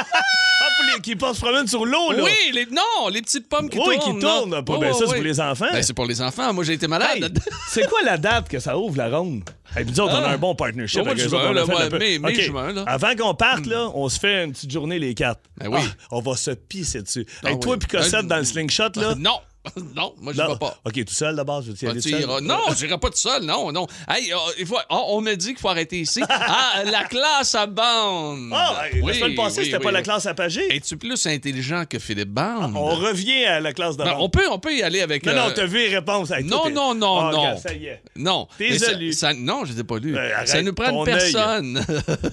Ah, pour les qui passent se promènent sur l'eau, là. Oui, les, non, les petites pommes qui Oui, tournent. qui tournent. Pas- ben, oui, ça, c'est pour les enfants. Ben, c'est pour les enfants. Moi, j'ai été malade. Hey, c'est quoi la date que ça ouvre la ronde? Hey, puis nous autres, on a Ah. un bon partnership avec eux autres, on a fait ouais, juin, là. Avant qu'on parte, là, on se fait une petite journée, les quatre. Ben oui. Ah, on va se pisser dessus. Ah Hey, toi puis Cossette Euh, dans le slingshot, là. Non, [LAUGHS] non, moi, je Non. vais pas. OK, tout seul d'abord, je vais y Ah, aller seul? Non, j'irai pas tout seul, non, non. Hey, euh, il faut- ah, on me dit qu'il faut arrêter ici. [LAUGHS] Ah, la classe à bande. Ah, la Oui, semaine passée, oui, c'était oui, pas la classe à Pagé. Es-tu plus intelligent que Philippe Bande? On revient à la classe Ben, d'avant. on, peut, on peut y aller avec. Non, non, euh, t'as vu les réponses. Toi, non, non, non, Ah, non. regarde, Ça y est. Non. T'es ça- ça- non, je ne pas lu. Ben, arrête [LAUGHS] ça nous prend une personne.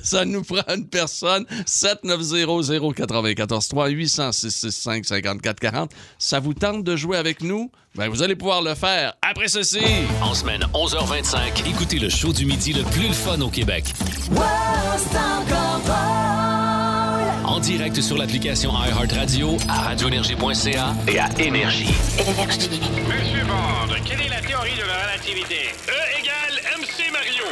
ça nous prend une personne. 7900 94 3 800 665 54 40. Ça vous tente de jouer avec nous? Ben, vous allez pouvoir le faire après ceci. En semaine 11h25, écoutez le show du midi le plus le fun au Québec. En direct sur l'application iHeartRadio, à radioénergie.ca et à Énergie. Monsieur Bond, quelle est la théorie de la relativité? E égale MC Mario.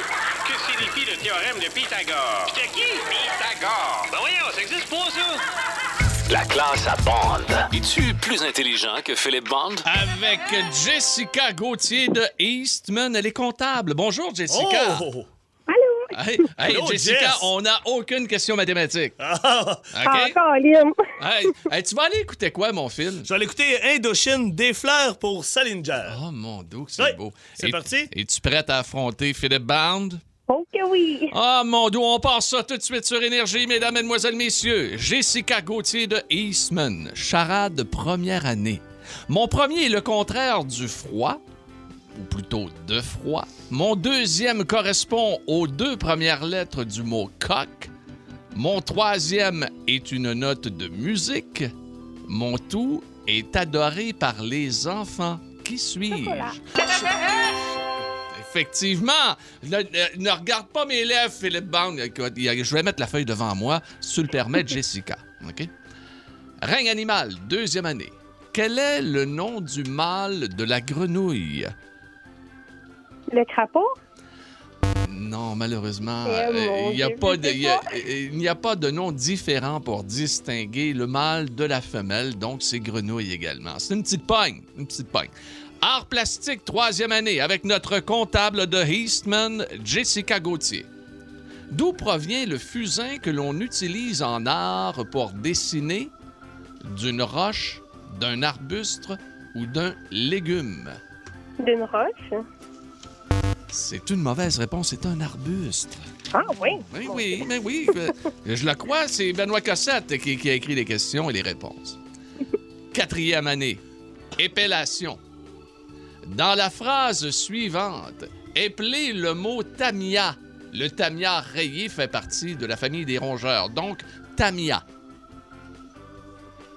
Que signifie le théorème de Pythagore? C'était qui? Pythagore. Ben voyons, ça existe pas, ça? La classe à bande. Es-tu plus intelligent que Philippe Bond? Avec Jessica Gauthier de Eastman. Elle est comptable. Bonjour, Jessica. Oh! Hey, hey, Allô, Jessica, Jess? on n'a aucune question mathématique. Ah! OK? Colin. Hey, hey, tu vas aller écouter quoi, mon film? Je vais aller écouter Indochine des fleurs pour Salinger. Oh mon dieu, c'est Oui, beau. c'est Et- parti. Es-tu prête à affronter Philippe Bond? Oh que oui! Ah, mon Dieu, on passe ça tout de suite sur Énergie, mesdames, mesdemoiselles, messieurs. Jessica Gauthier de Eastman, charade première année. Mon premier est le contraire du froid, ou plutôt de froid. Mon deuxième correspond aux deux premières lettres du mot coq. Mon troisième est une note de musique. Mon tout est adoré par les enfants. Qui suis-je? Effectivement. Ne, ne- ne regarde pas mes lèvres, Philippe Bond. Je vais mettre la feuille devant moi, si tu le permets, [LAUGHS] Jessica. OK? Règne animal, deuxième année. Quel est le nom du mâle de la grenouille? Le crapaud? Non, malheureusement, Eh, euh, mon il n'y a, Dieu, pas je de- sais il y a- pas. euh, il n'y a pas de nom différent pour distinguer le mâle de la femelle, donc c'est grenouille également. C'est une petite pogne, une petite pogne. Art plastique, troisième année, avec notre comptable de Eastman, Jessica Gauthier. D'où provient le fusain que l'on utilise en art pour dessiner d'une roche, d'un arbuste ou d'un légume? D'une roche? C'est une mauvaise réponse, c'est un arbuste. Ah oui? Oui, oui, mais oui. Je le crois, c'est Benoît Cossette qui, qui a écrit les questions et les réponses. Quatrième année. Épellation. Dans la phrase suivante, épelez le mot tamia. Le tamia rayé fait partie de la famille des rongeurs. Donc, tamia.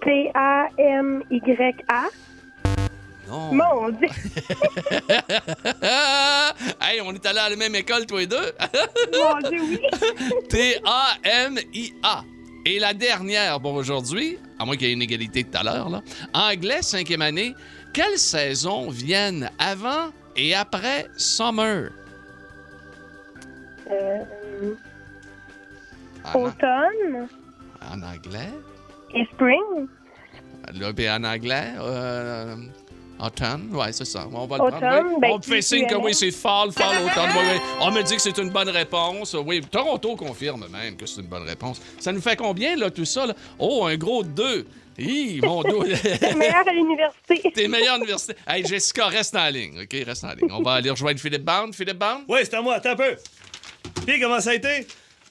T-A-M-Y-A? Non. Mon Dieu! [LAUGHS] hey, on est allés à la même école, tous les deux. Mon Dieu, oui! [LAUGHS] T-A-M-I-A. Et la dernière pour aujourd'hui, à moins qu'il y ait une égalité tout à l'heure, là. Anglais, cinquième année. Quelles saisons viennent avant et après Summer? Euh, En, automne en anglais? et spring? Là, en anglais? Euh, automne? Ouais, c'est ça. On va le Automne, prendre. oui. ben, on me fait signe que oui, c'est fall, fall, automne. Oui, oui. On me dit que c'est une bonne réponse. Oui, Toronto confirme même que c'est une bonne réponse. Ça nous fait combien, là, tout ça? là? Oh, un gros 2. Hi, mon dos. [LAUGHS] Meilleur à l'université. [LAUGHS] T'es meilleur à l'université. Hey, Jessica, reste en ligne, OK? Reste en ligne. On va aller rejoindre Philippe Bond. Philippe Bond? Oui, c'est à moi, attends un peu. Puis, comment ça a été?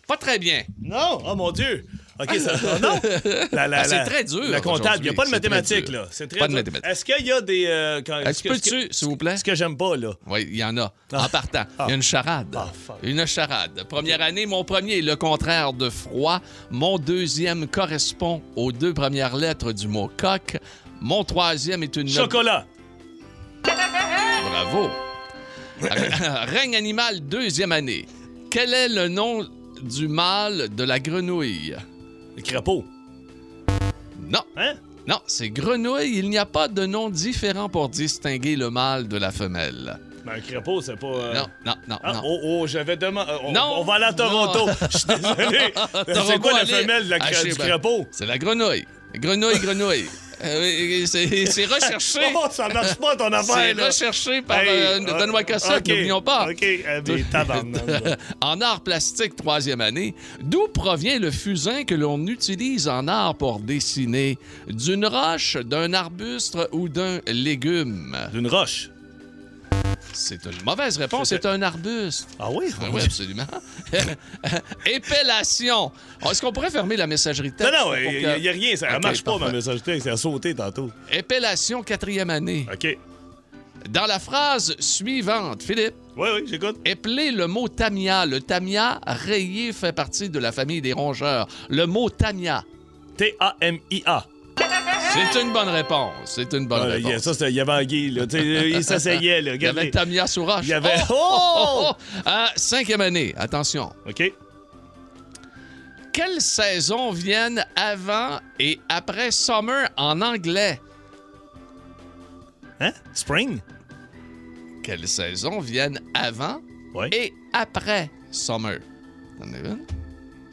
Pas très bien. Non? Oh mon Dieu! OK, ça. oh, non! La- la- Ah, c'est la- très dur La comptable, il n'y a pas de mathématiques, là. C'est très Pas de dur. mathématiques. Est-ce qu'il y a des. euh, quand- Est-ce que peux-tu, s'il vous plaît? Ce que j'aime pas, là. Oui, il y en a. Ah. En partant, il y a une charade. une charade. Première année, mon premier est le contraire de froid. Mon deuxième correspond aux deux premières lettres du mot coq. Mon troisième est une... note- Chocolat. Bravo. [LAUGHS] Règne animal, deuxième année. Quel est le nom du mâle de la grenouille? Le crapaud. Non. Hein? Non, c'est grenouille. Il n'y a pas de nom différent pour distinguer le mâle de la femelle. Ben, un crapaud, c'est pas. euh, Non, non, non, Ah, non. oh, oh, j'avais demandé. on, Non. on va aller à Toronto. Je suis désolé. [LAUGHS] c'est quoi la femelle de la Ah, du bien. crapaud? C'est la grenouille. Grenouille, grenouille. Euh, oui, c'est recherché. [LAUGHS] Oh, ça marche pas ton affaire, C'est recherché par Hey, euh, euh, Benoît Cossette, n'oublions pas. OK, tabarnak. [LAUGHS] en art plastique, troisième année, d'où provient le fusain que l'on utilise en art pour dessiner? D'une roche, d'un arbuste ou d'un légume? D'une roche. C'est une mauvaise réponse, c'est un arbuste. Ah oui? oui, absolument. [LAUGHS] Épellation. Est-ce qu'on pourrait fermer la messagerie Non, texte non, pour il n'y a, rien. Ça OK, marche pas, parfait. ma messagerie. Ça a sauté tantôt. Épellation, quatrième année. OK. Dans la phrase suivante, Philippe. Oui, oui, j'écoute. Épelez le mot tamia. Le tamia rayé fait partie de la famille des rongeurs. Le mot tamia. T-A-M-I-A. C'est une bonne réponse. C'est une bonne Ah, réponse. il y a- ça, c'était- il y avait Anguille, là. Il s'asseyait, là. Il y avait. Tamia sur roche. Il y avait- Oh! Oh! oh, oh. Euh, cinquième année, attention. OK. Quelles saisons viennent avant et après summer en anglais? Hein? Spring? Quelles saisons viennent avant Ouais. et après summer? T'en as une?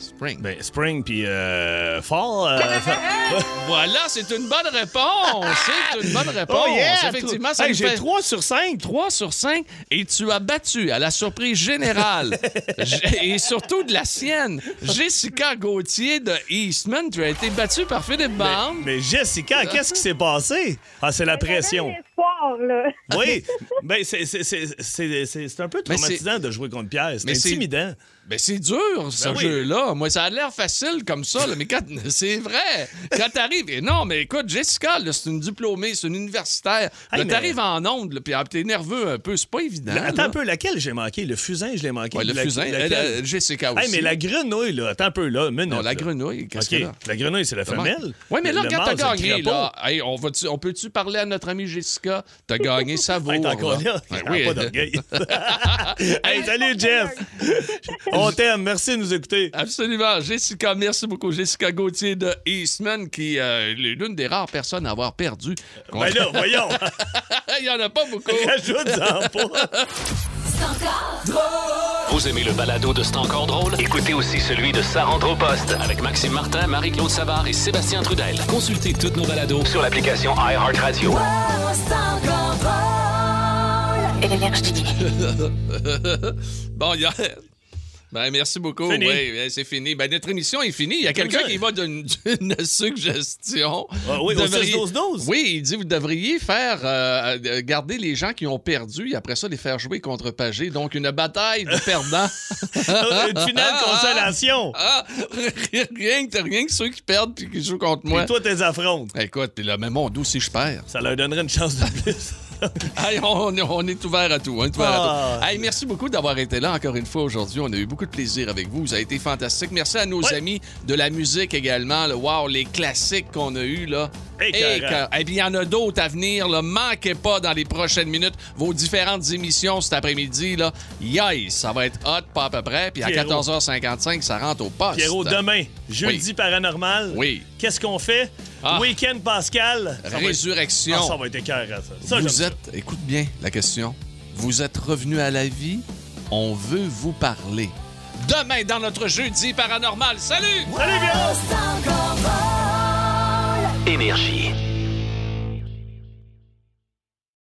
Spring. Ben, spring, puis euh, fall. euh, fa- [LAUGHS] Voilà, c'est une bonne réponse. C'est une bonne réponse. Oh, yeah! Effectivement, ça Hey, j'ai fait 3 sur 5. 3 sur 5 et tu as battu à la surprise générale [LAUGHS] et surtout de la sienne, Jessica Gauthier de Eastman. Tu as été battue par Philippe Bond. Mais Jessica, qu'est-ce qui s'est passé? Ah, c'est la pression. Là. [LAUGHS] Oui, ben c'est c'est- c'est- c'est- c'est- c'est un peu traumatisant de jouer contre Pierre. C'est- intimidant. Ben c'est dur, ce Ben oui. jeu-là. Moi, ça a l'air facile comme ça, là, mais quand [LAUGHS] c'est vrai. Quand t'arrives. et Non, mais écoute, Jessica, là, c'est une diplômée, c'est une universitaire. Hey, Là, mais- t'arrives en onde, là, puis ah, t'es nerveux un peu. C'est pas évident. Là, attends là. un peu, laquelle j'ai manqué? Le fusain, je l'ai manqué. Ouais, le La- fusain, laquelle? elle, euh, Jessica aussi. Hey, mais la grenouille, là, attends un peu, là. minute, Non, la là. grenouille, qu'est-ce OK, qu'il y a? La grenouille, c'est la femelle. Oui, mais là, Le quand t'as gagné, là, hey, on, peut-tu parler à notre amie Jessica? T'as gagné, ça vaut. Hey, t'es encore là? Oui. pas d'orgueil. [LAUGHS] hey, salut, Jeff. On t'aime. Merci de nous écouter. Absolument. Jessica, merci beaucoup. Jessica Gauthier de Eastman, qui euh, est l'une des rares personnes à avoir perdu. Ben là, voyons. [LAUGHS] Il y en a pas beaucoup. Rajoute-en pas. Vous aimez le balado de C'est encore drôle? Écoutez aussi celui de Sa rentre au poste avec Maxime Martin, Marie-Claude Savard et Sébastien Trudel. Consultez toutes nos balados sur l'application iHeartRadio. [LAUGHS] bon, il y a... Ben, merci beaucoup. Oui, c'est fini. Ben, notre émission est finie. Il y a quelqu'un qui va d'une [LAUGHS] suggestion. Ah oui, Vous au devriez- 16-12-12. Oui, il dit vous devriez faire euh, euh, garder les gens qui ont perdu et après ça les faire jouer contre Pagé. Donc une bataille de perdants. [LAUGHS] Une finale consolation. Ah, rien, que, rien que ceux qui perdent puis qui jouent contre moi. Et toi, t'es affrontes. Écoute, puis là, mais mon dos, si je perds. Ça leur donnerait une chance de [LAUGHS] plus. [LAUGHS] Hey, on, on est ouvert à tout. On est ouvert Ah. à tout. Hey, merci beaucoup d'avoir été là encore une fois aujourd'hui. On a eu beaucoup de plaisir avec vous. Vous avez été fantastique. Merci à nos amis de la musique également. là. Wow, les classiques qu'on a eus là. Et puis il y en a d'autres à venir. Là. Manquez pas dans les prochaines minutes vos différentes émissions cet après-midi. Là. Yes, ça va être hot, pas à peu près. Puis à Pierrot. 14h55, ça rentre au poste. Pierrot, demain, jeudi Oui. paranormal. Oui. Qu'est-ce qu'on fait? Ah. Week-end Pascal. Ça va être- Résurrection. Ah, ça va être écœurant, ça. Ça, vous ça. êtes, écoute bien la question. Vous êtes revenu à la vie. On veut vous parler. Demain dans notre jeudi paranormal. Salut! Salut, Pierrot! Énergie.